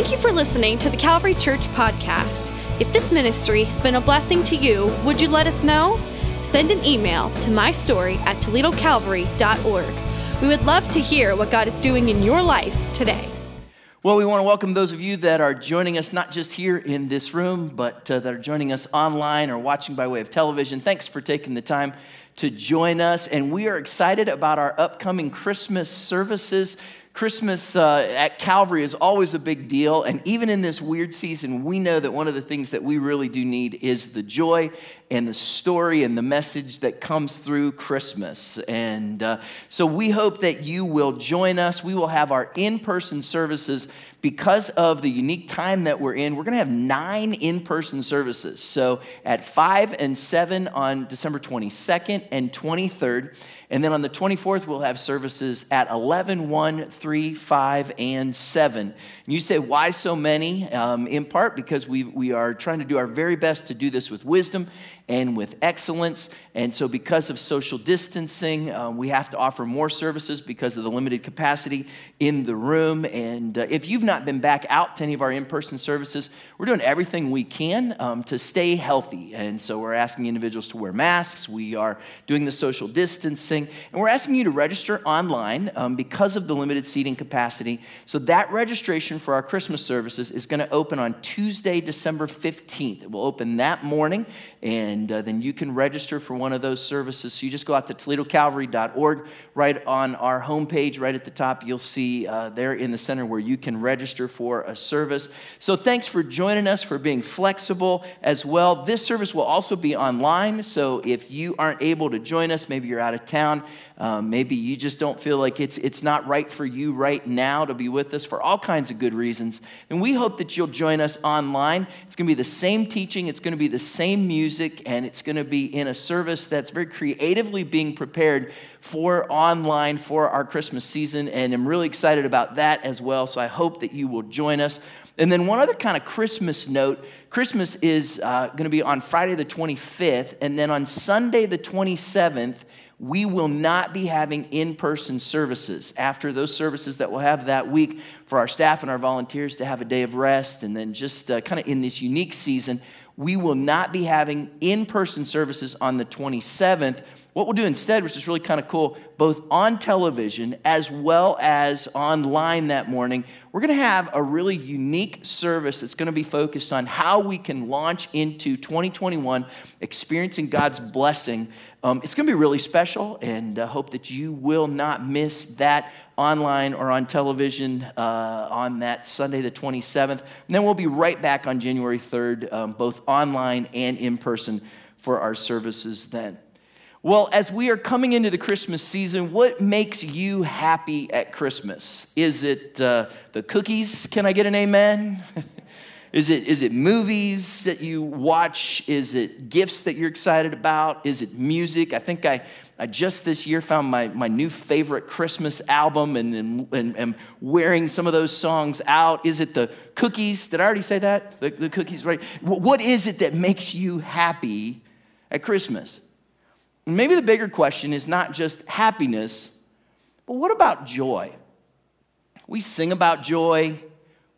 Thank you for listening to the Calvary Church podcast. If this ministry has been a blessing to you, would you let us know? Send an email to mystory at toledocalvary.org. We would love to hear what God is doing in your life today. Well, we want to welcome those of you that are joining us not just here in this room, but uh, that are joining us online or watching by way of television. Thanks for taking the time to join us. And we are excited about our upcoming Christmas services. Christmas uh, at Calvary is always a big deal. And even in this weird season, we know that one of the things that we really do need is the joy and the story and the message that comes through Christmas. And uh, so we hope that you will join us. We will have our in person services because of the unique time that we're in, we're going to have nine in person services. So at 5 and 7 on December 22nd and 23rd. And then on the 24th, we'll have services at 11, 1, 3, 5, and 7. And you say, why so many? Um, in part because we, we are trying to do our very best to do this with wisdom and with excellence. And so, because of social distancing, um, we have to offer more services because of the limited capacity in the room. And uh, if you've not been back out to any of our in person services, we're doing everything we can um, to stay healthy. And so, we're asking individuals to wear masks, we are doing the social distancing, and we're asking you to register online um, because of the limited seating capacity. So, that registration for our Christmas services is going to open on Tuesday, December 15th. It will open that morning. And and uh, then you can register for one of those services. So you just go out to ToledoCalvary.org. Right on our homepage, right at the top, you'll see uh, there in the center where you can register for a service. So thanks for joining us, for being flexible as well. This service will also be online. So if you aren't able to join us, maybe you're out of town, um, maybe you just don't feel like it's, it's not right for you right now to be with us for all kinds of good reasons. And we hope that you'll join us online. It's going to be the same teaching, it's going to be the same music, and it's going to be in a service that's very creatively being prepared for online for our Christmas season. And I'm really excited about that as well. So I hope that you will join us. And then, one other kind of Christmas note Christmas is uh, going to be on Friday the 25th, and then on Sunday the 27th, we will not be having in person services after those services that we'll have that week for our staff and our volunteers to have a day of rest. And then, just uh, kind of in this unique season, we will not be having in person services on the 27th. What we'll do instead, which is really kind of cool, both on television as well as online that morning, we're going to have a really unique service that's going to be focused on how we can launch into 2021 experiencing God's blessing. Um, it's going to be really special, and I uh, hope that you will not miss that online or on television uh, on that Sunday, the 27th. And then we'll be right back on January 3rd, um, both online and in person for our services then. Well, as we are coming into the Christmas season, what makes you happy at Christmas? Is it uh, the cookies? Can I get an amen? is, it, is it movies that you watch? Is it gifts that you're excited about? Is it music? I think I, I just this year found my, my new favorite Christmas album and, and, and, and wearing some of those songs out. Is it the cookies? Did I already say that? The, the cookies, right? What is it that makes you happy at Christmas? Maybe the bigger question is not just happiness, but what about joy? We sing about joy,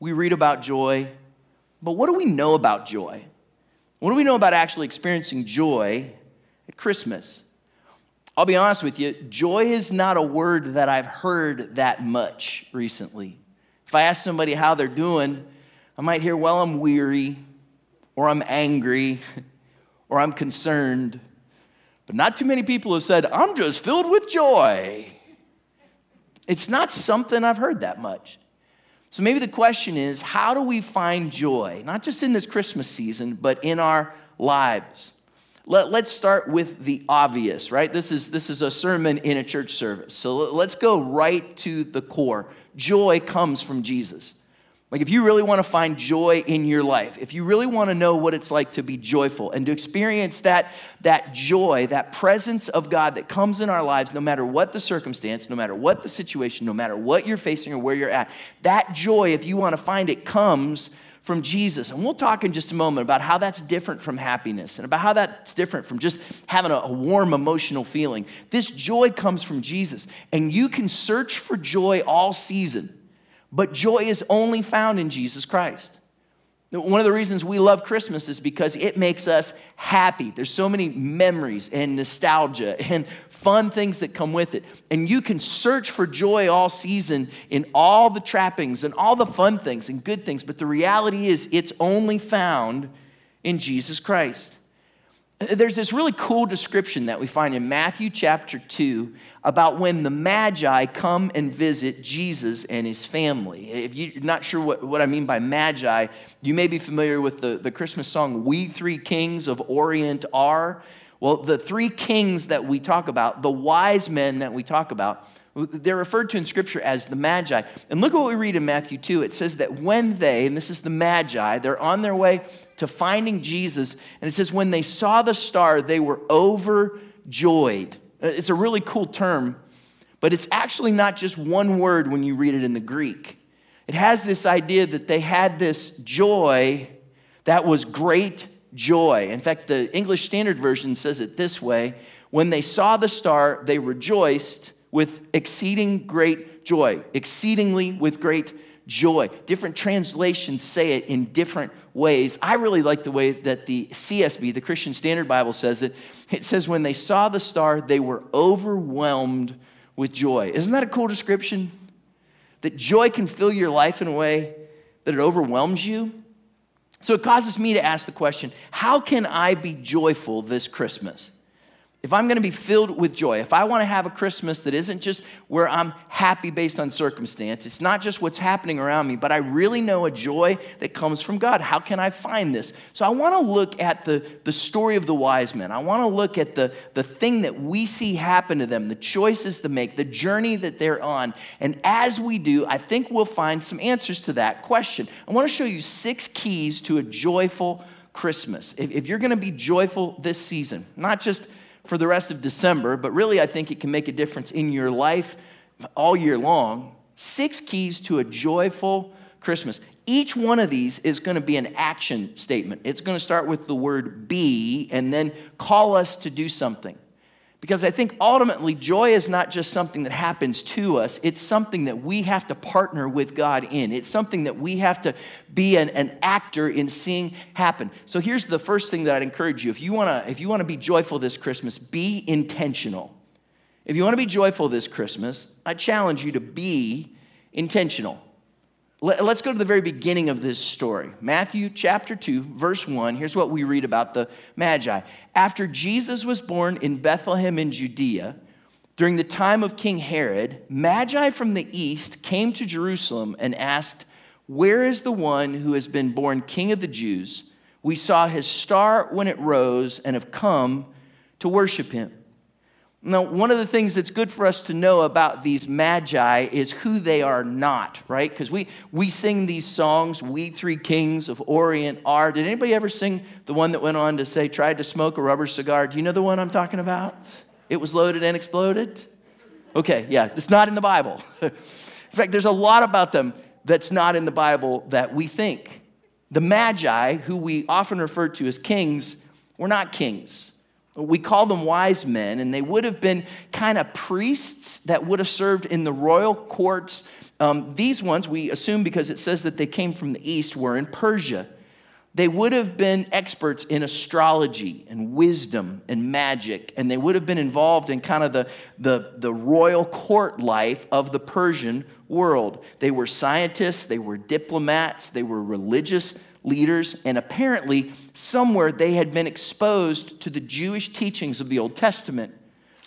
we read about joy, but what do we know about joy? What do we know about actually experiencing joy at Christmas? I'll be honest with you, joy is not a word that I've heard that much recently. If I ask somebody how they're doing, I might hear, well, I'm weary, or I'm angry, or I'm concerned. But not too many people have said, I'm just filled with joy. It's not something I've heard that much. So maybe the question is how do we find joy, not just in this Christmas season, but in our lives? Let, us start with the obvious, right? This is, this is a sermon in a church service. So let's go right to the core. Joy comes from Jesus. Like, if you really want to find joy in your life, if you really want to know what it's like to be joyful and to experience that, that joy, that presence of God that comes in our lives, no matter what the circumstance, no matter what the situation, no matter what you're facing or where you're at, that joy, if you want to find it, comes from Jesus. And we'll talk in just a moment about how that's different from happiness and about how that's different from just having a, a warm emotional feeling. This joy comes from Jesus, and you can search for joy all season but joy is only found in Jesus Christ. One of the reasons we love Christmas is because it makes us happy. There's so many memories and nostalgia and fun things that come with it. And you can search for joy all season in all the trappings and all the fun things and good things. But the reality is, it's only found in Jesus Christ. There's this really cool description that we find in Matthew chapter 2 about when the Magi come and visit Jesus and his family. If you're not sure what, what I mean by Magi, you may be familiar with the, the Christmas song, We Three Kings of Orient Are. Well, the three kings that we talk about, the wise men that we talk about, they're referred to in Scripture as the Magi. And look at what we read in Matthew 2. It says that when they, and this is the Magi, they're on their way to finding Jesus, and it says when they saw the star, they were overjoyed. Uh, it's a really cool term, but it's actually not just one word when you read it in the Greek. It has this idea that they had this joy that was great joy. In fact, the English Standard Version says it this way When they saw the star, they rejoiced with exceeding great joy, exceedingly with great joy. Different translations say it in different ways. I really like the way that the CSB, the Christian Standard Bible, says it. It says, when they saw the star, they were overwhelmed with joy. Isn't that a cool description? That joy can fill your life in a way that it overwhelms you. So it causes me to ask the question how can I be joyful this Christmas? If I'm going to be filled with joy, if I want to have a Christmas that isn't just where I'm happy based on circumstance, it's not just what's happening around me, but I really know a joy that comes from God. How can I find this? So I want to look at the, the story of the wise men. I want to look at the, the thing that we see happen to them, the choices to make, the journey that they're on. And as we do, I think we'll find some answers to that question. I want to show you six keys to a joyful Christmas. If, if you're going to be joyful this season, not just for the rest of December, but really I think it can make a difference in your life all year long. Six keys to a joyful Christmas. Each one of these is going to be an action statement. It's going to start with the word be and then call us to do something. Because I think ultimately, joy is not just something that happens to us, it's something that we have to partner with God in. It's something that we have to be an, an actor in seeing happen. So here's the first thing that I'd encourage you if you wanna, if you wanna be joyful this Christmas, be intentional. If you wanna be joyful this Christmas, I challenge you to be intentional. Let's go to the very beginning of this story. Matthew chapter 2, verse 1. Here's what we read about the Magi. After Jesus was born in Bethlehem in Judea, during the time of King Herod, Magi from the east came to Jerusalem and asked, Where is the one who has been born king of the Jews? We saw his star when it rose and have come to worship him. Now, one of the things that's good for us to know about these magi is who they are not, right? Because we, we sing these songs, We Three Kings of Orient are. Did anybody ever sing the one that went on to say, tried to smoke a rubber cigar? Do you know the one I'm talking about? It was loaded and exploded? Okay, yeah, it's not in the Bible. in fact, there's a lot about them that's not in the Bible that we think. The magi, who we often refer to as kings, were not kings. We call them wise men, and they would have been kind of priests that would have served in the royal courts. Um, these ones, we assume because it says that they came from the east, were in Persia. They would have been experts in astrology and wisdom and magic, and they would have been involved in kind of the, the, the royal court life of the Persian world. They were scientists, they were diplomats, they were religious leaders, and apparently, somewhere they had been exposed to the Jewish teachings of the Old Testament.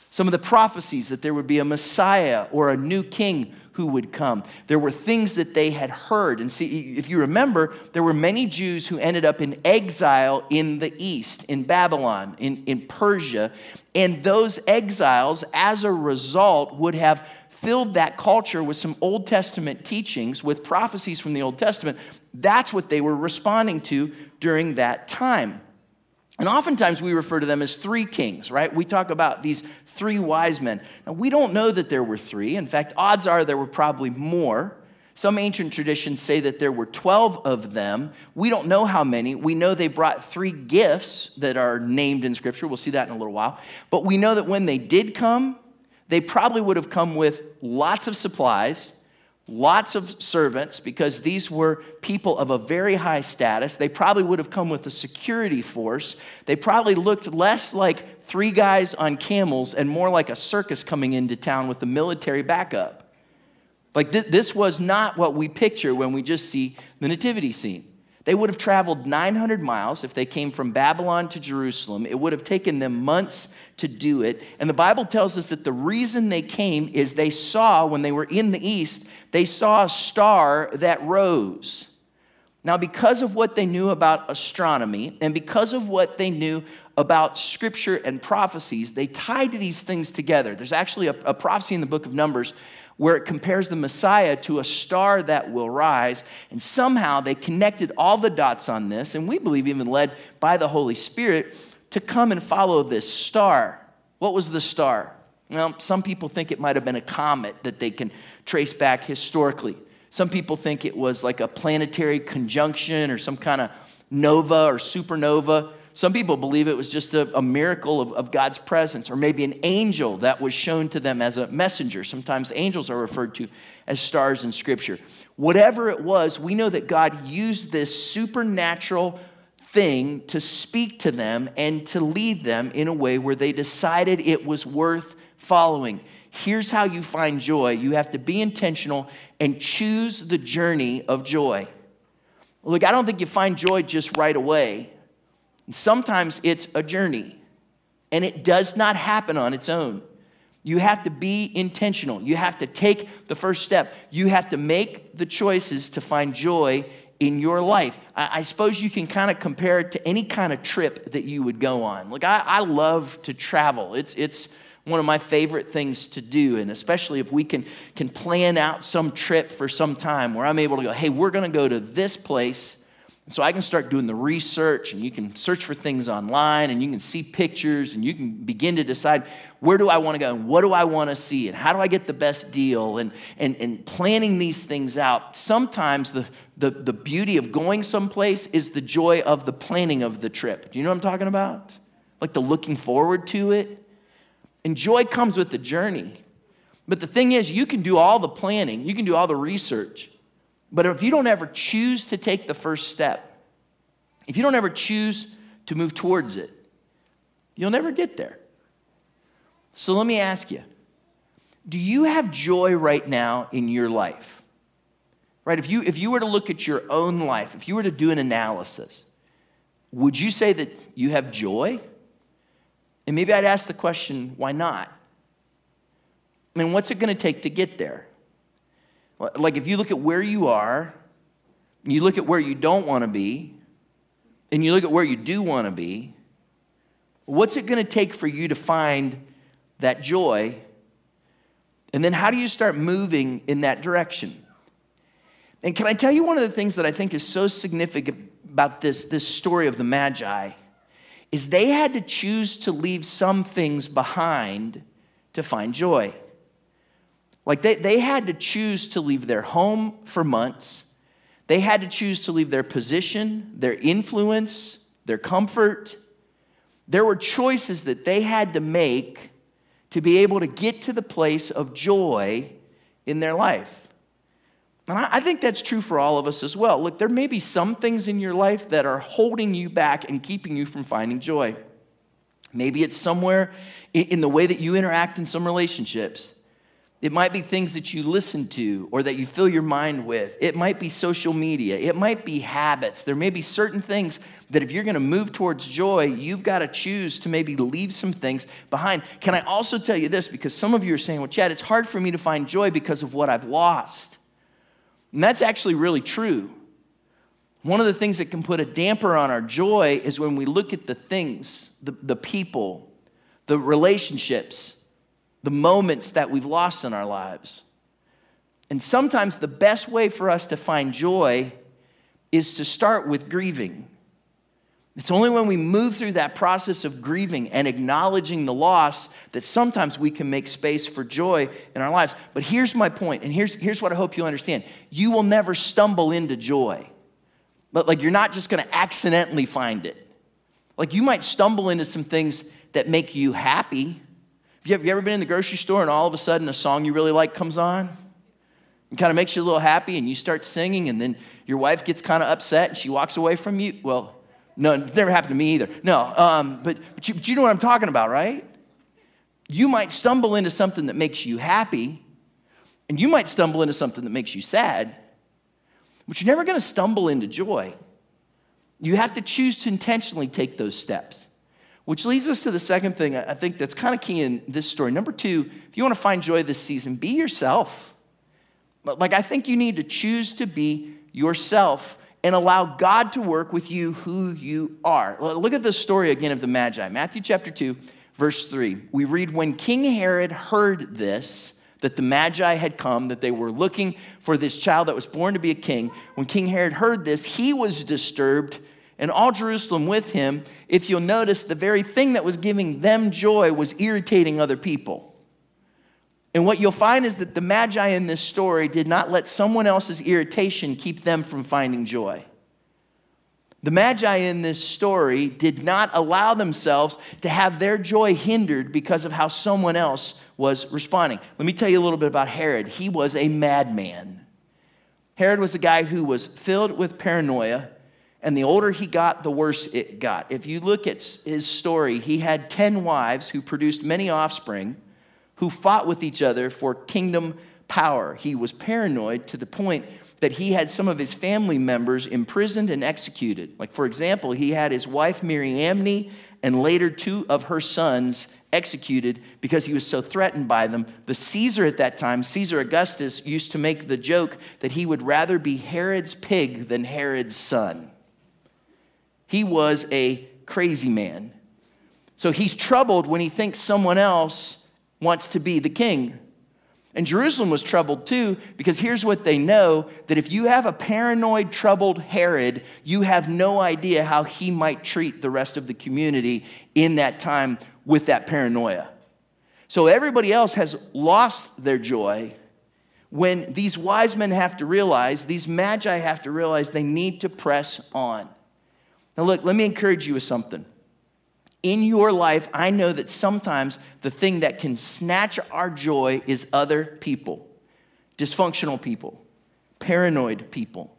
Some of the prophecies that there would be a Messiah or a new king who would come. There were things that they had heard. And see, if you remember, there were many Jews who ended up in exile in the East, in Babylon, in, in Persia. And those exiles, as a result, would have filled that culture with some Old Testament teachings, with prophecies from the Old Testament. That's what they were responding to during that time. And oftentimes we refer to them as three kings, right? We talk about these three wise men. Now, we don't know that there were three. In fact, odds are there were probably more. Some ancient traditions say that there were 12 of them. We don't know how many. We know they brought three gifts that are named in Scripture. We'll see that in a little while. But we know that when they did come, they probably would have come with lots of supplies, lots of servants because these were people of a very high status. They probably would have come with a security force. They probably looked less like three guys on camels and more like a circus coming into town with the military backup. Like, th- this was not what we picture when we just see the nativity scene. They would have traveled 900 miles if they came from Babylon to Jerusalem. It would have taken them months to do it. And the Bible tells us that the reason they came is they saw, when they were in the east, they saw a star that rose. Now, because of what they knew about astronomy and because of what they knew about scripture and prophecies, they tied these things together. There's actually a, a prophecy in the book of Numbers where it compares the Messiah to a star that will rise. And somehow they connected all the dots on this, and we believe even led by the Holy Spirit to come and follow this star. What was the star? Well, some people think it might have been a comet that they can trace back historically. Some people think it was like a planetary conjunction or some kind of nova or supernova. Some people believe it was just a, a miracle of, of, God's presence, or maybe an angel that was shown to them as a messenger. Sometimes angels are referred to as stars in Scripture. Whatever it was, we know that God used this supernatural thing to speak to them and to lead them in a way where they decided it was worth following. Here's how you find joy you have to be intentional and choose the journey of joy. Look, I don't think you find joy just right away. And sometimes it's a journey, and it does not happen on its own. You have to be intentional. You have to take the first step. You have to make the choices to find joy in your life. I, I suppose you can kind of compare it to any kind of trip that you would go on. Like, I, I love to travel, it's, it's one of my favorite things to do. And especially if we can, can plan out some trip for some time where I'm able to go, hey, we're going to go to this place and so I can start doing the research, and you can search for things online, and you can see pictures, and you can begin to decide where do I want to go, and what do I want to see, and how do I get the best deal, and, and, and planning these things out. Sometimes the, the, the beauty of going someplace is the joy of the planning of the trip. Do you know what I'm talking about? Like the looking forward to it. And joy comes with the journey. But the thing is, you can do all the planning, you can do all the research. But if you don't ever choose to take the first step, if you don't ever choose to move towards it, you'll never get there. So let me ask you do you have joy right now in your life? Right? If you, if you were to look at your own life, if you were to do an analysis, would you say that you have joy? And maybe I'd ask the question, why not? I mean, what's it going to take to get there? Like if you look at where you are, you look at where you don't want to be, and you look at where you do want to be, what's it going to take for you to find that joy? And then how do you start moving in that direction? And can I tell you one of the things that I think is so significant about this, this story of the Magi is they had to choose to leave some things behind to find joy. Like they, they had to choose to leave their home for months. They had to choose to leave their position, their influence, their comfort. There were choices that they had to make to be able to get to the place of joy in their life. And I, I think that's true for all of us as well. Look, there may be some things in your life that are holding you back and keeping you from finding joy. Maybe it's somewhere in the way that you interact in some relationships. It might be things that you listen to or that you fill your mind with. It might be social media. It might be habits. There may be certain things that if you're going to move towards joy, you've got to choose to maybe leave some things behind. Can I also tell you this? Because some of you are saying, well, Chad, it's hard for me to find joy because of what I've lost. And that's actually really true. One of the things that can put a damper on our joy is when we look at the things, the, the people, the relationships the moments that we've lost in our lives. And sometimes the best way for us to find joy is to start with grieving. It's only when we move through that process of grieving and acknowledging the loss that sometimes we can make space for joy in our lives. But here's my point, and here's, here's what I hope you understand you will never stumble into joy. But like you're not just gonna accidentally find it. Like you might stumble into some things that make you happy, have you ever been in the grocery store and all of a sudden a song you really like comes on? It kind of makes you a little happy, and you start singing, and then your wife gets kind of upset and she walks away from you. Well, no, it's never happened to me either. No, um, but, but, you, but you know what I'm talking about, right? You might stumble into something that makes you happy, and you might stumble into something that makes you sad, but you're never going to stumble into joy. You have to choose to intentionally take those steps. Which leads us to the second thing I think that's kind of key in this story. Number two, if you want to find joy this season, be yourself. Like, I think you need to choose to be yourself and allow God to work with you who you are. Look at the story again of the Magi. Matthew chapter 2, verse 3. We read, When King Herod heard this, that the Magi had come, that they were looking for this child that was born to be a king, when King Herod heard this, he was disturbed and all Jerusalem with him. If you'll notice, the very thing that was giving them joy was irritating other people. And what you'll find is that the Magi in this story did not let someone else's irritation keep them from finding joy. The Magi in this story did not allow themselves to have their joy hindered because of how someone else was responding. Let me tell you a little bit about Herod. He was a madman. Herod was a guy who was filled with paranoia and the older he got, the worse it got. If you look at his story, he had 10 wives who produced many offspring who fought with each other for kingdom power. He was paranoid to the point that he had some of his family members imprisoned and executed. Like, for example, he had his wife Mariamne and later two of her sons executed because he was so threatened by them. The Caesar at that time, Caesar Augustus, used to make the joke that he would rather be Herod's pig than Herod's son. He was a crazy man. So he's troubled when he thinks someone else wants to be the king. And Jerusalem was troubled too, because here's what they know that if you have a paranoid, troubled Herod, you have no idea how he might treat the rest of the community in that time with that paranoia. So everybody else has lost their joy when these wise men have to realize, these magi have to realize they need to press on. Now, look, let me encourage you with something. In your life, I know that sometimes the thing that can snatch our joy is other people, dysfunctional people, paranoid people,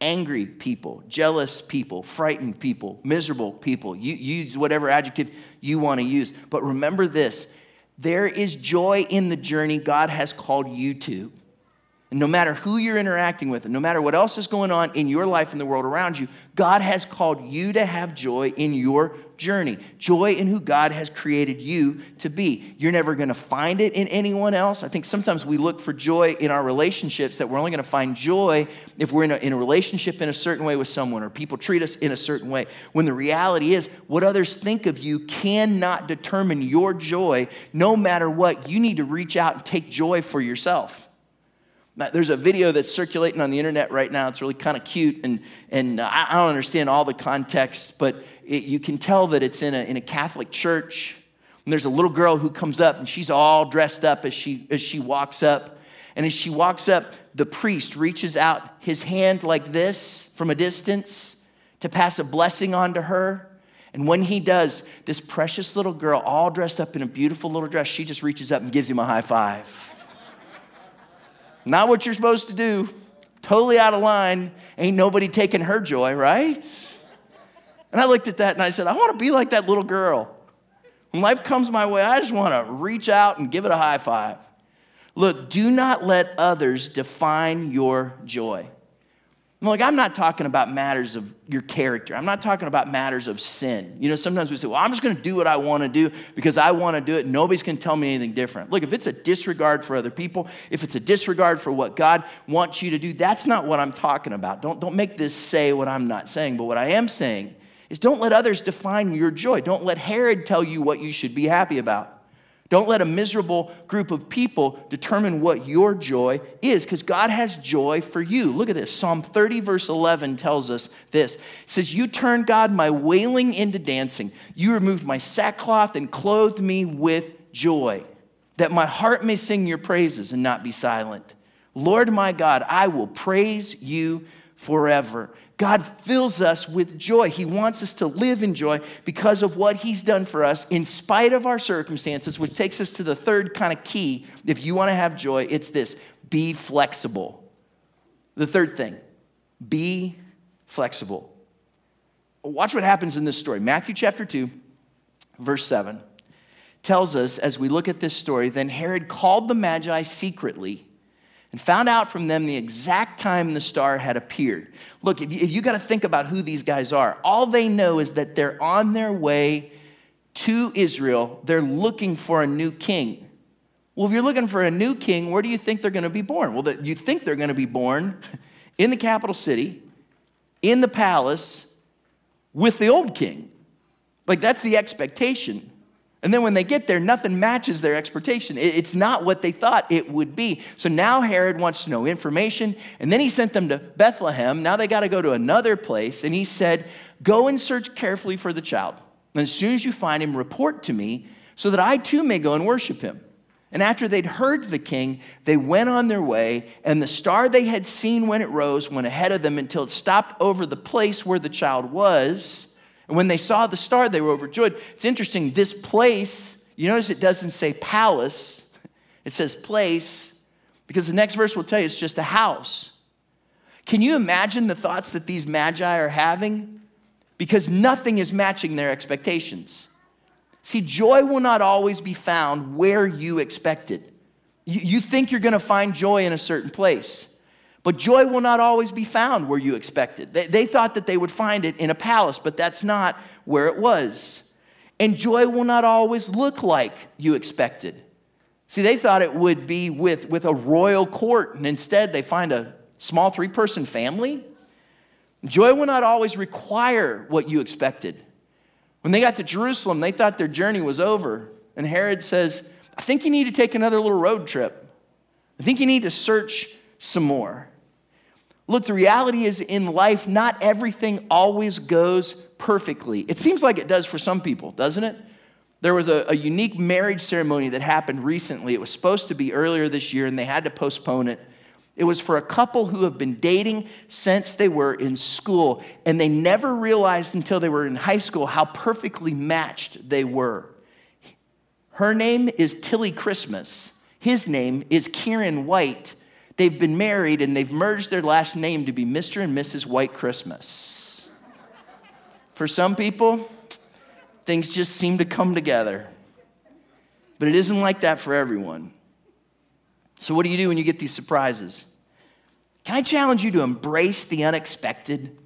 angry people, jealous people, frightened people, miserable people. You use whatever adjective you want to use. But remember this there is joy in the journey God has called you to. And no matter who you're interacting with, and no matter what else is going on in your life and the world around you, God has called you to have joy in your journey. Joy in who God has created you to be. You're never going to find it in anyone else. I think sometimes we look for joy in our relationships that we're only going to find joy if we're in a, in a relationship in a certain way with someone or people treat us in a certain way. When the reality is, what others think of you cannot determine your joy no matter what. You need to reach out and take joy for yourself. There's a video that's circulating on the internet right now. It's really kind of cute, and, and uh, I don't understand all the context, but it, you can tell that it's in a, in a Catholic church. And there's a little girl who comes up, and she's all dressed up as she, as she walks up. And as she walks up, the priest reaches out his hand like this from a distance to pass a blessing on to her. And when he does, this precious little girl, all dressed up in a beautiful little dress, she just reaches up and gives him a high five. Not what you're supposed to do. Totally out of line. Ain't nobody taking her joy, right? And I looked at that and I said, I want to be like that little girl. When life comes my way, I just want to reach out and give it a high five. Look, do not let others define your joy. Like, I'm not talking about matters of your character. I'm not talking about matters of sin. You know, sometimes we say, well, I'm just going to do what I want to do because I want to do it. Nobody's going to tell me anything different. Look, if it's a disregard for other people, if it's a disregard for what God wants you to do, that's not what I'm talking about. Don't, don't make this say what I'm not saying. But what I am saying is don't let others define your joy. Don't let Herod tell you what you should be happy about. Don't let a miserable group of people determine what your joy is, because God has joy for you. Look at this. Psalm 30, verse 11 tells us this. It says, You turned, God, my wailing into dancing. You removed my sackcloth and clothed me with joy, that my heart may sing your praises and not be silent. Lord my God, I will praise you forever. God fills us with joy. He wants us to live in joy because of what He's done for us in spite of our circumstances, which takes us to the third kind of key. If you want to have joy, it's this be flexible. The third thing, be flexible. Watch what happens in this story. Matthew chapter 2, verse 7 tells us as we look at this story then Herod called the Magi secretly and found out from them the exact time the star had appeared. Look, if you, you got to think about who these guys are, all they know is that they're on their way to Israel. They're looking for a new king. Well, if you're looking for a new king, where do you think they're going to be born? Well, you think they're going to be born in the capital city, in the palace, with the old king. Like, that's the expectation. And then when they get there, nothing matches their expectation. It's not what they thought it would be. So now Herod wants to know information, and then he sent them to Bethlehem. Now they got to go to another place, and he said, Go and search carefully for the child. And as soon as you find him, report to me so that I too may go and worship him. And after they'd heard the king, they went on their way, and the star they had seen when it rose went ahead of them until it stopped over the place where the child was. And when they saw the star, they were overjoyed. It's interesting, this place, you notice it doesn't say palace, it says place, because the next verse will tell you it's just a house. Can you imagine the thoughts that these magi are having? Because nothing is matching their expectations. See, joy will not always be found where you expected. You, you think you're gonna find joy in a certain place. But joy will not always be found where you expected. They, they thought that they would find it in a palace, but that's not where it was. And joy will not always look like you expected. See, they thought it would be with, with a royal court, and instead they find a small three person family. Joy will not always require what you expected. When they got to Jerusalem, they thought their journey was over. And Herod says, I think you need to take another little road trip. I think you need to search some more. Look, the reality is in life, not everything always goes perfectly. It seems like it does for some people, doesn't it? There was a, a, unique marriage ceremony that happened recently. It was supposed to be earlier this year, and they had to postpone it. It was for a couple who have been dating since they were in school, and they never realized until they were in high school how perfectly matched they were. Her name is Tilly Christmas. His name is Kieran White they've been married and they've merged their last name to be Mr. and Mrs. White Christmas. For some people, things just seem to come together. But it isn't like that for everyone. So, what do you do when you get these surprises? Can I challenge you to embrace the unexpected?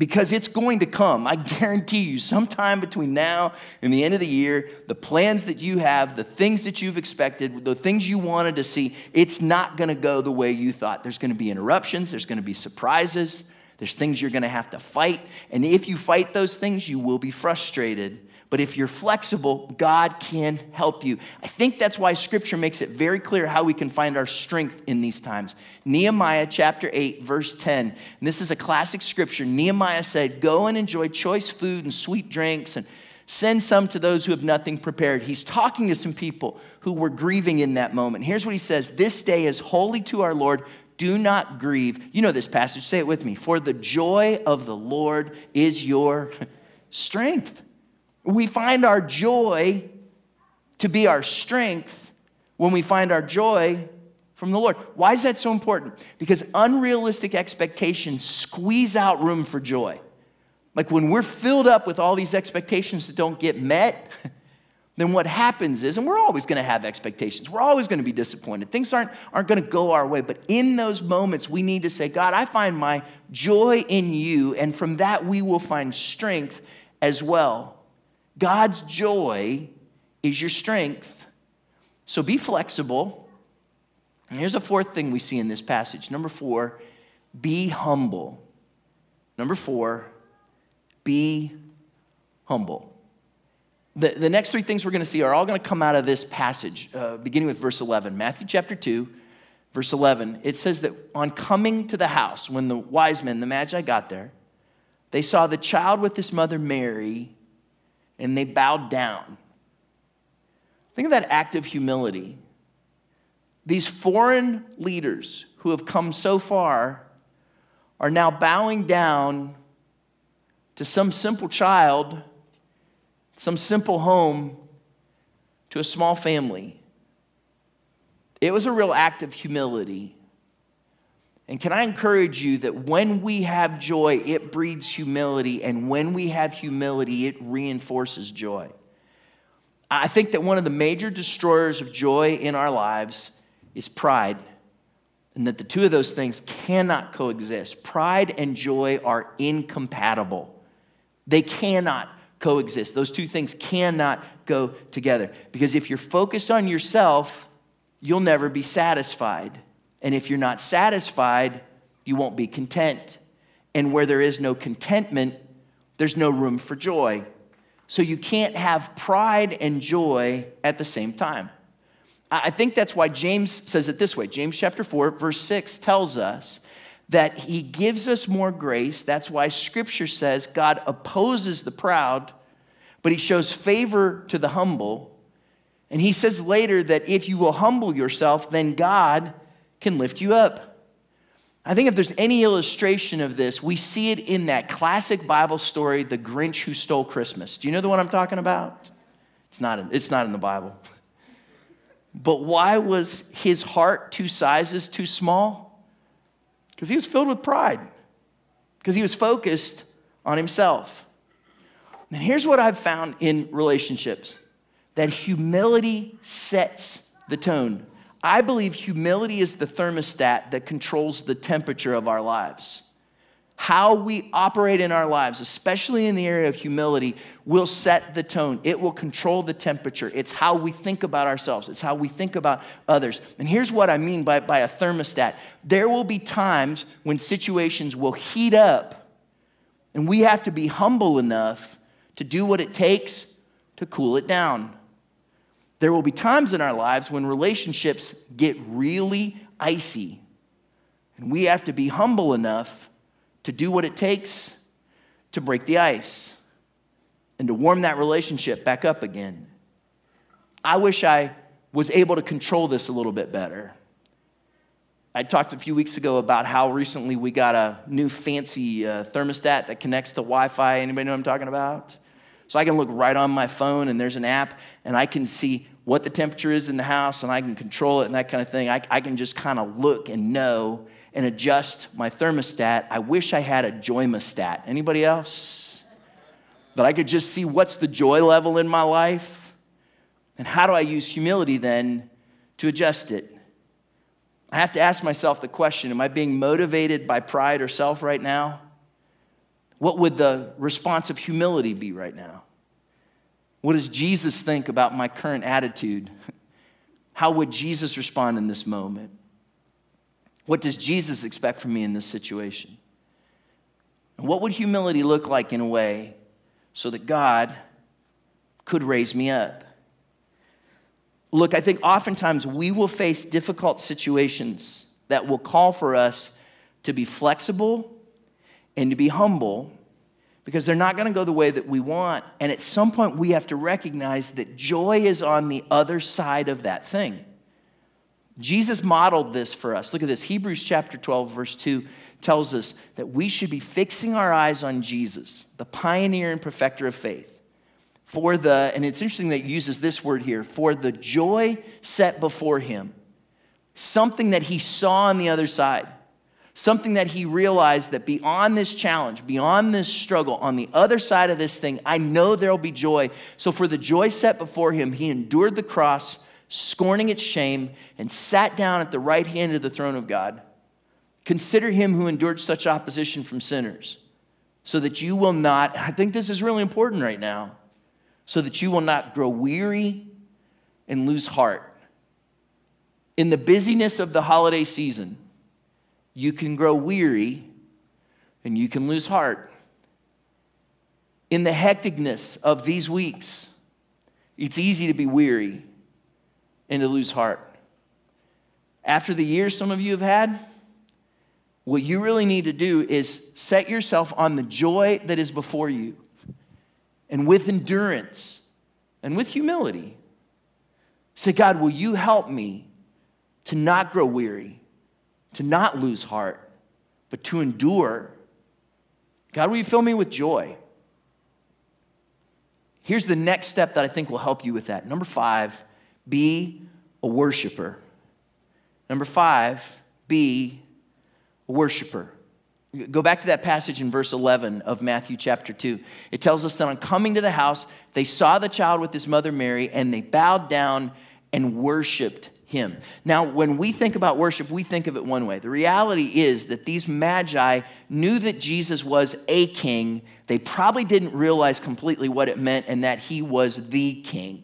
Because it's going to come. I guarantee you, sometime between now and the end of the year, the plans that you have, the things that you've expected, the things you wanted to see, it's not going to go the way you thought. There's going to be interruptions, there's going to be surprises, there's things you're going to have to fight. And if you fight those things, you will be frustrated. But if you're flexible, God can help you. I think that's why scripture makes it very clear how we can find our strength in these times. Nehemiah chapter 8, verse 10. And this is a classic scripture. Nehemiah said, Go and enjoy choice food and sweet drinks and send some to those who have nothing prepared. He's talking to some people who were grieving in that moment. Here's what he says This day is holy to our Lord. Do not grieve. You know this passage, say it with me. For the joy of the Lord is your strength. We find our joy to be our strength when we find our joy from the Lord. Why is that so important? Because unrealistic expectations squeeze out room for joy. Like when we're filled up with all these expectations that don't get met, then what happens is, and we're always going to have expectations, we're always going to be disappointed. Things aren't, aren't going to go our way. But in those moments, we need to say, God, I find my joy in you, and from that, we will find strength as well. God's joy is your strength. So be flexible. And here's a fourth thing we see in this passage. Number four, be humble. Number four, be humble. The, the next three things we're going to see are all going to come out of this passage, uh, beginning with verse 11. Matthew chapter 2, verse 11. It says that on coming to the house, when the wise men, the Magi, got there, they saw the child with his mother Mary and they bowed down. Think of that act of humility. These foreign leaders who have come so far are now bowing down to some simple child, some simple home, to a small family. it was a real act of humility. And can I encourage you that when we have joy, it breeds humility, and when we have humility, it reinforces joy. I think that one of the major destroyers of joy in our lives is pride, and that the two of those things cannot coexist. Pride and joy are incompatible, they cannot coexist. Those two things cannot go together. Because if you're focused on yourself, you'll never be satisfied. And if you're not satisfied, you won't be content. And where there is no contentment, there's no room for joy. So you can't have pride and joy at the same time. I think that's why James says it this way. James chapter 4, verse 6 tells us that he gives us more grace. That's why scripture says God opposes the proud, but he shows favor to the humble. And he says later that if you will humble yourself, then God can lift you up. I think if there's any illustration of this, we see it in that classic Bible story, The Grinch Who Stole Christmas. Do you know the one I'm talking about? It's not in, it's not in the Bible. But why was his heart two sizes too small? Because he was filled with pride, because he was focused on himself. And here's what I've found in relationships that humility sets the tone. I believe humility is the thermostat that controls the temperature of our lives. How we operate in our lives, especially in the area of humility, will set the tone. It will control the temperature. It's how we think about ourselves, it's how we think about others. And here's what I mean by, by a thermostat there will be times when situations will heat up, and we have to be humble enough to do what it takes to cool it down. There will be times in our lives when relationships get really icy, and we have to be humble enough to do what it takes to break the ice and to warm that relationship back up again. I wish I was able to control this a little bit better. I talked a few weeks ago about how recently we got a new fancy uh, thermostat that connects to Wi Fi. Anybody know what I'm talking about? So I can look right on my phone and there's an app and I can see what the temperature is in the house and I can control it and that kind of thing. I, I can just kind of look and know and adjust my thermostat. I wish I had a joymostat. Anybody else? That I could just see what's the joy level in my life and how do I use humility then to adjust it. I have to ask myself the question Am I being motivated by pride or self right now? What would the response of humility be right now? What does Jesus think about my current attitude? How would Jesus respond in this moment? What does Jesus expect from me in this situation? And what would humility look like in a way so that God could raise me up? Look, I think oftentimes we will face difficult situations that will call for us to be flexible and to be humble because they're not going to go the way that we want. And at some point, we have to recognize that joy is on the other side of that thing. Jesus modeled this for us. Look at this. Hebrews chapter 12, verse 2 tells us that we should be fixing our eyes on Jesus, the pioneer and perfecter of faith. For the, and it's interesting that uses this word here, for the joy set before him, something that he saw on the other side something that he realized that beyond this challenge, beyond this struggle, on the other side of this thing, I know there'll be joy. So, for the joy set before him, he endured the cross, scorning its shame, and sat down at the right hand of the throne of God. Consider him who endured such opposition from sinners, so that you will not, I think this is really important right now, so that you will not grow weary and lose heart. In the busyness of the holiday season, you can grow weary and you can lose heart. In the hecticness of these weeks, it's easy to be weary and to lose heart. After the years some of you have had, what you really need to do is set yourself on the joy that is before you and with endurance and with humility. Say, God, will you help me to not grow weary? To not lose heart, but to endure. God, will you fill me with joy? Here's the next step that I think will help you with that. Number five, be a worshiper. Number five, be a worshiper. Go back to that passage in verse 11 of Matthew chapter 2. It tells us that on coming to the house, they saw the child with his mother Mary, and they bowed down and worshiped him. Now, when we think about worship, we think of it one way. The reality is that these magi knew that Jesus was a king. They probably didn't realize completely what it meant and that he was the king.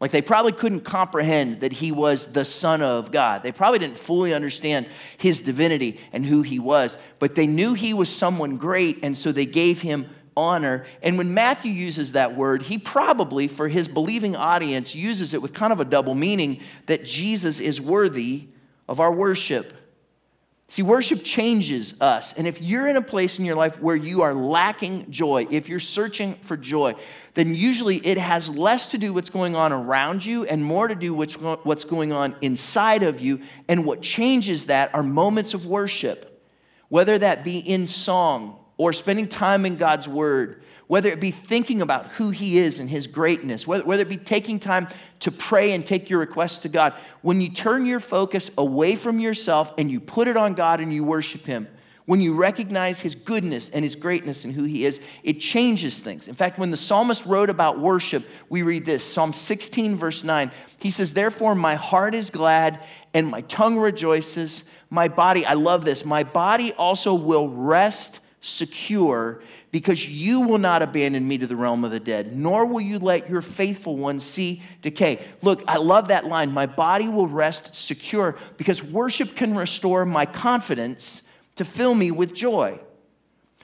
Like they probably couldn't comprehend that he was the Son of God. They probably didn't fully understand his divinity and who he was, but they knew he was someone great, and so they gave him honor. And when Matthew uses that word, he probably, for his believing audience, uses it with kind of a double meaning that Jesus is worthy of our worship. See, worship changes us. And if you're in a place in your life where you are lacking joy, if you're searching for joy, then usually it has less to do what's going on around you and more to do with what's going on inside of you. And what changes that are moments of worship, whether that be in song or spending time in God's word whether it be thinking about who He is and His greatness, whether, whether it be taking time to pray and take your requests to God, when you turn your focus away from yourself and you put it on God and you worship Him, when you recognize His goodness and His greatness and who He is, it changes things. In fact, when the psalmist wrote about worship, we read this Psalm 16, verse 9. He says, Therefore, my heart is glad and my tongue rejoices. My body, I love this, my body also will rest secure because you will not abandon me to the realm of the dead, nor will you let your faithful one see decay. Look, I love that line. My body will rest secure because worship can restore my confidence to fill me with joy.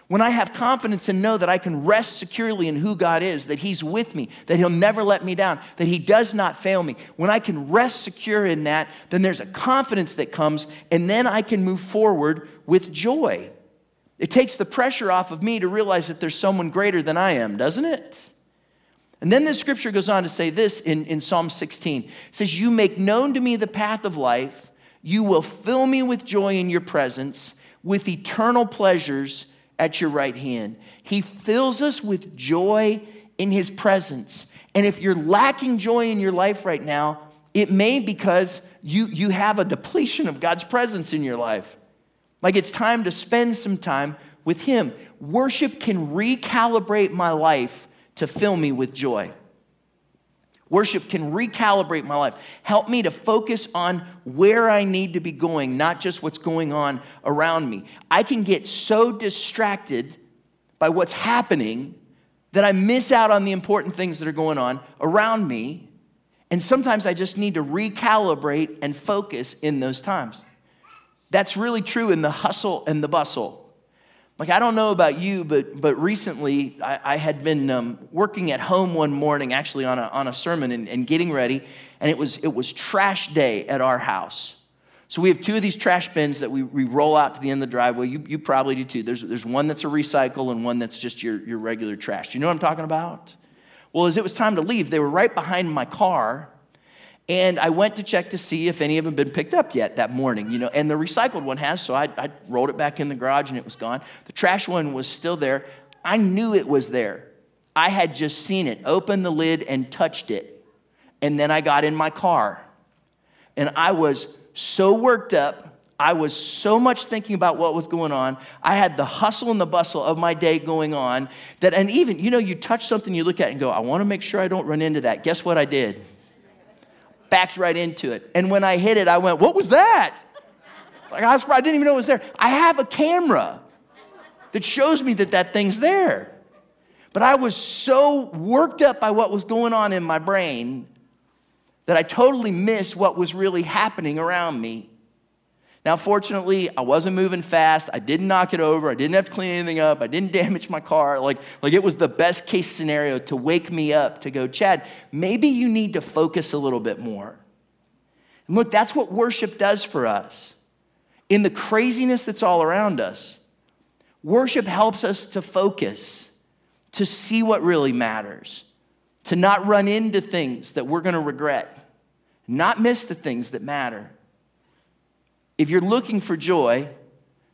When I have confidence and know that I can rest securely in who God is, that He's with me, that He'll never let me down, that He does not fail me, when I can rest secure in that, then there's a confidence that comes, and then I can move forward with joy. It takes the pressure off of me to realize that there's someone greater than I am, doesn't it? And then the scripture goes on to say this in, in Psalm 16. It says, You make known to me the path of life. You will fill me with joy in your presence, with eternal pleasures at your right hand. He fills us with joy in his presence. And if you're lacking joy in your life right now, it may because you, you have a depletion of God's presence in your life. Like it's time to spend some time with Him. Worship can recalibrate my life to fill me with joy. Worship can recalibrate my life, help me to focus on where I need to be going, not just what's going on around me. I can get so distracted by what's happening that I miss out on the important things that are going on around me. And sometimes I just need to recalibrate and focus in those times. That's really true in the hustle and the bustle. Like, I don't know about you, but, but recently I, I had been um, working at home one morning, actually on a, on a sermon and, and getting ready, and it was, it was trash day at our house. So we have two of these trash bins that we, we roll out to the end of the driveway. You, you probably do too. There's, there's one that's a recycle and one that's just your, your regular trash. Do you know what I'm talking about? Well, as it was time to leave, they were right behind my car and I went to check to see if any of them had been picked up yet that morning, you know, and the recycled one has, so I, I rolled it back in the garage and it was gone. The trash one was still there. I knew it was there. I had just seen it, opened the lid and touched it. And then I got in my car. And I was so worked up. I was so much thinking about what was going on. I had the hustle and the bustle of my day going on that, and even, you know, you touch something, you look at and go, I want to make sure I don't run into that. Guess what I did? Backed right into it. And when I hit it, I went, What was that? Like, I, was, I didn't even know it was there. I have a camera that shows me that that thing's there. But I was so worked up by what was going on in my brain that I totally missed what was really happening around me. Now, fortunately, I wasn't moving fast. I didn't knock it over. I didn't have to clean anything up. I didn't damage my car. Like, like it was the best case scenario to wake me up to go, Chad, maybe you need to focus a little bit more. And look, that's what worship does for us. In the craziness that's all around us, worship helps us to focus, to see what really matters, to not run into things that we're going to regret, not miss the things that matter. If you're looking for joy,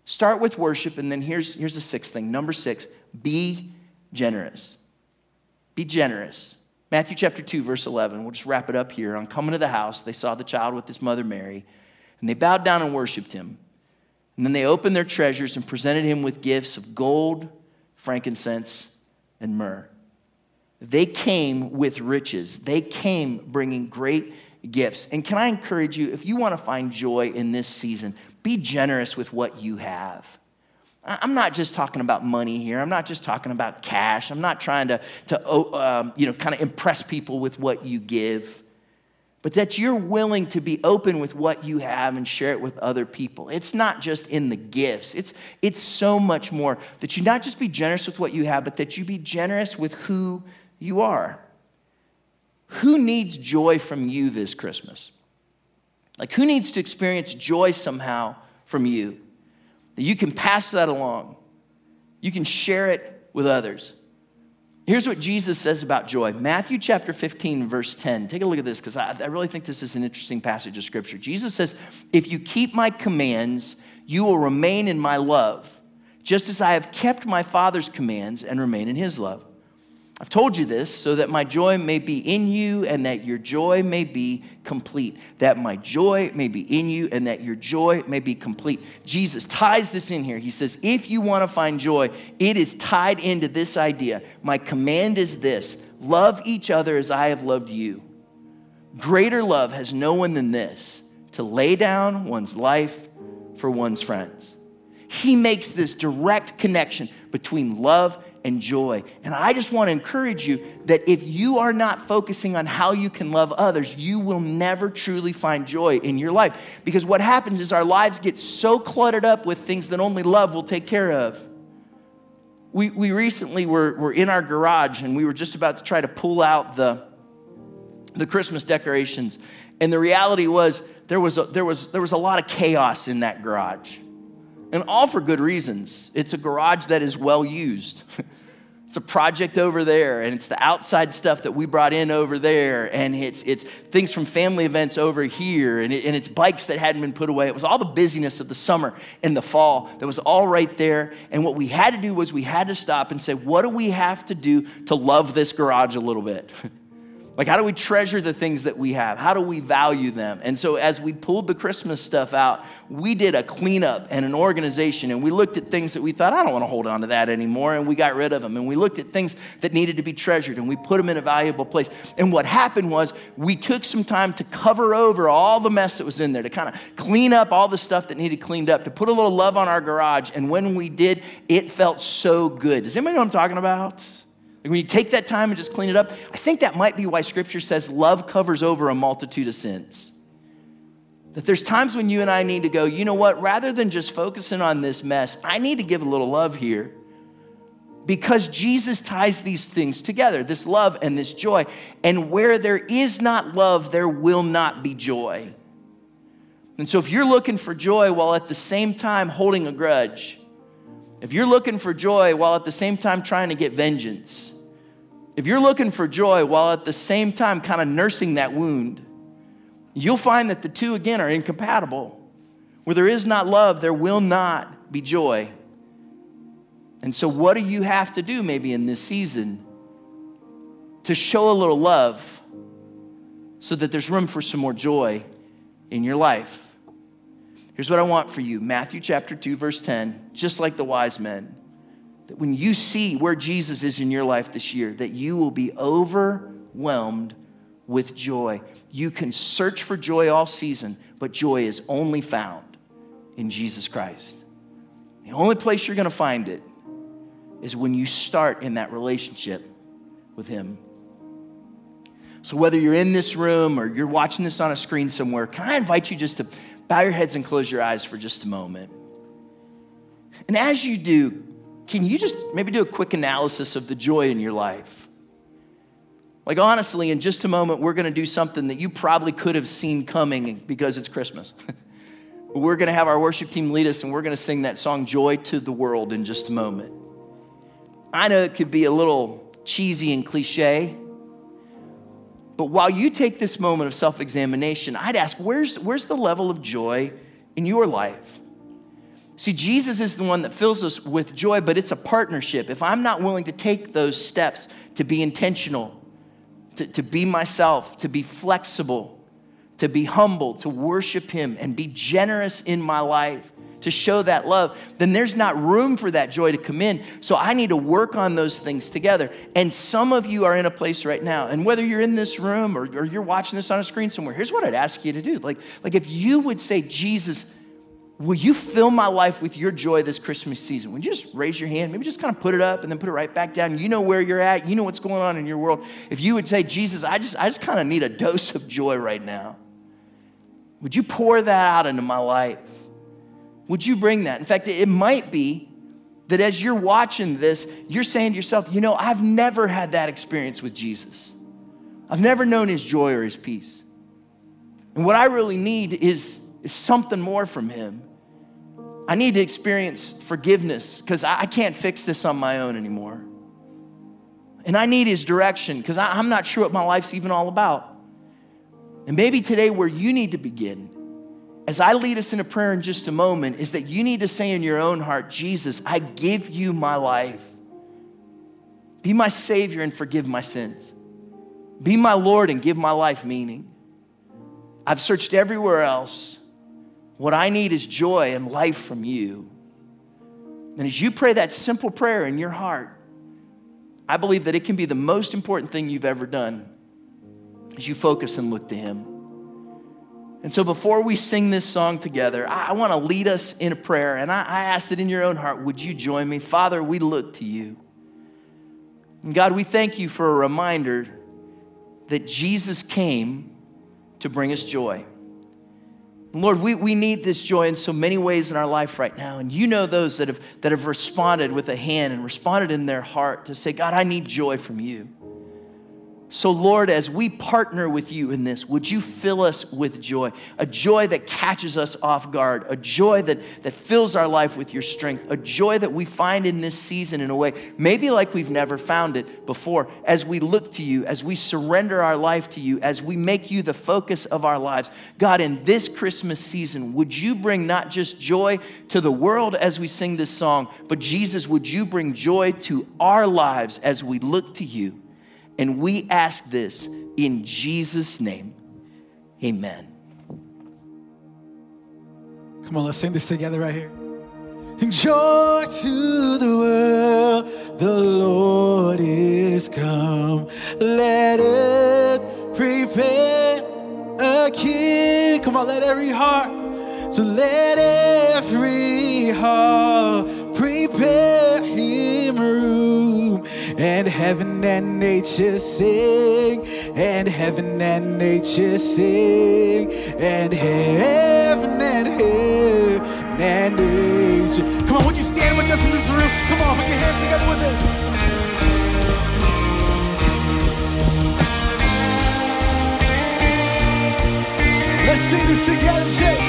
start with worship, and then here's, here's the sixth thing. Number six, be generous. Be generous. Matthew chapter 2, verse 11. We'll just wrap it up here. On coming to the house, they saw the child with his mother Mary. And they bowed down and worshiped him. And then they opened their treasures and presented him with gifts of gold, frankincense, and myrrh. They came with riches. They came bringing great gifts. And can I encourage you, if you want to find joy in this season, be generous with what you have. I'm not just talking about money here. I'm not just talking about cash. I'm not trying to, to oh, um, you know, kind of impress people with what you give but that you're willing to be open with what you have and share it with other people. It's not just in the gifts, it's, it's so much more. That you not just be generous with what you have, but that you be generous with who you are. Who needs joy from you this Christmas? Like, who needs to experience joy somehow from you? That you can pass that along, you can share it with others. Here's what Jesus says about joy Matthew chapter 15, verse 10. Take a look at this because I, I, really think this is an interesting passage of scripture. Jesus says, If you keep my commands, you will remain in my love, just as I have kept my Father's commands and remain in his love. I've told you this so that my joy may be in you and that your joy may be complete. That my joy may be in you and that your joy may be complete. Jesus ties this in here. He says, if you want to find joy, it is tied into this idea. My command is this love each other as I have loved you. Greater love has no one than this to lay down one's life for one's friends. He makes this direct connection between love and joy. And I just want to encourage you that if you are not focusing on how you can love others, you will never truly find joy in your life. Because what happens is our lives get so cluttered up with things that only love will take care of. We, we recently were, were in our garage and we were just about to try to pull out the, the Christmas decorations. And the reality was there was, a, there, was, there was a lot of chaos in that garage. And all for good reasons. It's a garage that is well used. It's a project over there, and it's the outside stuff that we brought in over there, and it's, it's things from family events over here, and, it, and it's bikes that hadn't been put away. It was all the busyness of the summer and the fall that was all right there. And what we had to do was we had to stop and say, what do we have to do to love this garage a little bit? Like, how do we treasure the things that we have? How do we value them? And so, as we pulled the Christmas stuff out, we did a cleanup and an organization, and we looked at things that we thought, I don't want to hold on to that anymore, and we got rid of them. And we looked at things that needed to be treasured, and we put them in a valuable place. And what happened was, we took some time to cover over all the mess that was in there, to kind of clean up all the stuff that needed cleaned up, to put a little love on our garage. And when we did, it felt so good. Does anybody know what I'm talking about? Like when you take that time and just clean it up, I think that might be why scripture says love covers over a multitude of sins. That there's times when you and I need to go, you know what, rather than just focusing on this mess, I need to give a little love here. Because Jesus ties these things together this love and this joy. And where there is not love, there will not be joy. And so if you're looking for joy while at the same time holding a grudge, if you're looking for joy while at the same time trying to get vengeance, if you're looking for joy while at the same time kind of nursing that wound, you'll find that the two again are incompatible. Where there is not love, there will not be joy. And so, what do you have to do maybe in this season to show a little love so that there's room for some more joy in your life? Here's what I want for you Matthew chapter 2, verse 10, just like the wise men that when you see where Jesus is in your life this year, that you will be overwhelmed with joy. You can search for joy all season, but joy is only found in Jesus Christ. The only place you're going to find it is when you start in that relationship with Him. So, whether you're in this room or you're watching this on a screen somewhere, can I invite you just to bow your heads and close your eyes for just a moment? And as you do, can you just maybe do a quick analysis of the joy in your life? Like, honestly, in just a moment, we're to do something that you probably could have seen coming because it's Christmas. we're to have our worship team lead us and we're to sing that song, Joy to the World, in just a moment. I know it could be a little cheesy and cliche, but while you take this moment of self examination, I'd ask, where's, where's the level of joy in your life? See, Jesus is the one that fills us with joy, but it's a partnership. If I'm not willing to take those steps to be intentional, to, to be myself, to be flexible, to be humble, to worship Him, and be generous in my life to show that love, then there's not room for that joy to come in. So I need to work on those things together. And some of you are in a place right now, and whether you're in this room or, or you're watching this on a screen somewhere, here's what I'd ask you to do. Like, like if you would say, Jesus, will you fill my life with your joy this Christmas season? Would you just raise your hand? Maybe just kind of put it up and then put it right back down. You know where you're at. You know what's going on in your world. If you would say, Jesus, I just, I just kind of need a dose of joy right now. Would you pour that out into my life? Would you bring that? In fact, it might be that as you're watching this, you're saying to yourself, you know, I've never had that experience with Jesus. I've never known his joy or his peace. And what I really need is, is something more from him. I need to experience forgiveness because I can't fix this on my own anymore. And I need his direction because I'm not sure what my life's even all about. And maybe today, where you need to begin as I lead us in a prayer in just a moment, is that you need to say in your own heart, Jesus, I give you my life. Be my Savior and forgive my sins. Be my Lord and give my life meaning. I've searched everywhere else. What I need is joy and life from you. And as you pray that simple prayer in your heart, I believe that it can be the most important thing you've ever done as you focus and look to Him. And so before we sing this song together, I, want to lead us in a prayer. And I, I ask that in your own heart, would you join me? Father, we look to you. And God, we thank you for a reminder that Jesus came to bring us joy. Lord, we, we need this joy in so many ways in our life right now. And you know those that have, that have responded with a hand and responded in their heart to say, God, I need joy from you. So, Lord, as we partner with you in this, would you fill us with joy? A joy that catches us off guard, a joy that, that fills our life with your strength, a joy that we find in this season in a way, maybe like we've never found it before, as we look to you, as we surrender our life to you, as we make you the focus of our lives. God, in this Christmas season, would you bring not just joy to the world as we sing this song, but Jesus, would you bring joy to our lives as we look to you? And we ask this in Jesus' name. Amen. Come on, let's sing this together right here. Joy to the world, the Lord is come. Let earth prepare a king. Come on, let every heart, so let every heart prepare him room and heaven and nature sing, and heaven and nature sing, and heaven and heaven and nature. Come on, would you stand with us in this room? Come on, put your hands together with us. Let's sing this together.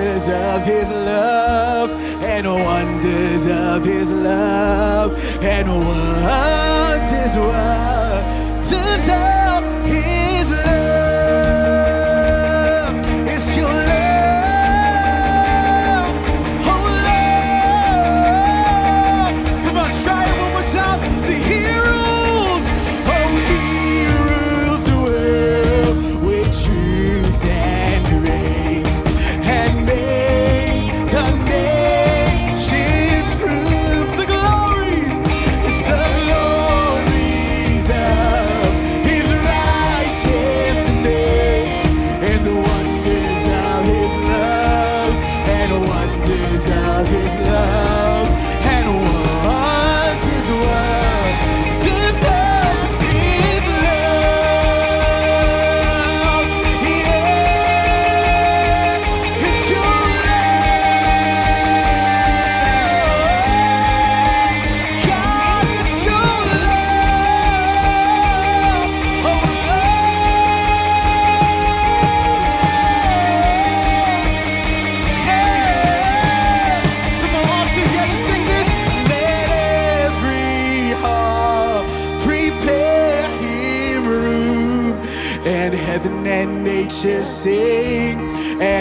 Wonders of His love and wonders of His love and wonders, wonders of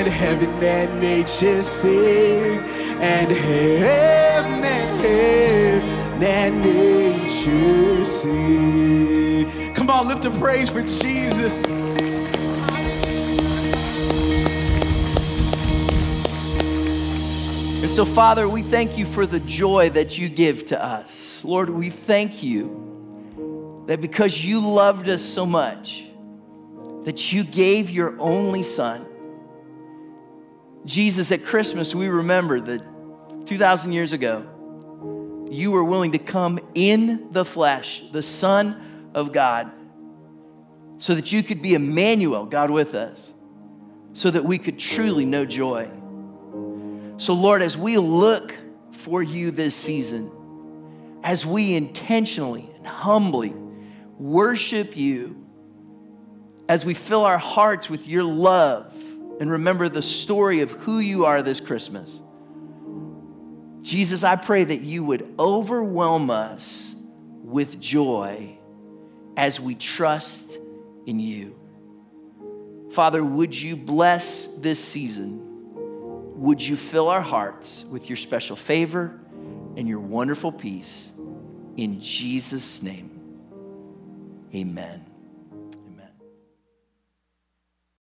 heaven and nature sing, and heaven and heaven and nature sing. Come on, lift a praise for Jesus. And so, Father, we thank you for the joy that you give to us. Lord, we thank you that because you loved us so much, that you gave your only son. Jesus, at Christmas, we remember that 2,000 years ago, you were willing to come in the flesh, the Son of God, so that you could be Emmanuel, God with us, so that we could truly know joy. So, Lord, as we look for you this season, as we intentionally and humbly worship you, as we fill our hearts with your love and remember the story of who you are this Christmas, Jesus, I pray that you would overwhelm us with joy as we trust in you. Father, would you bless this season? would you fill our hearts with your special favor and your wonderful peace? In Jesus' name, amen.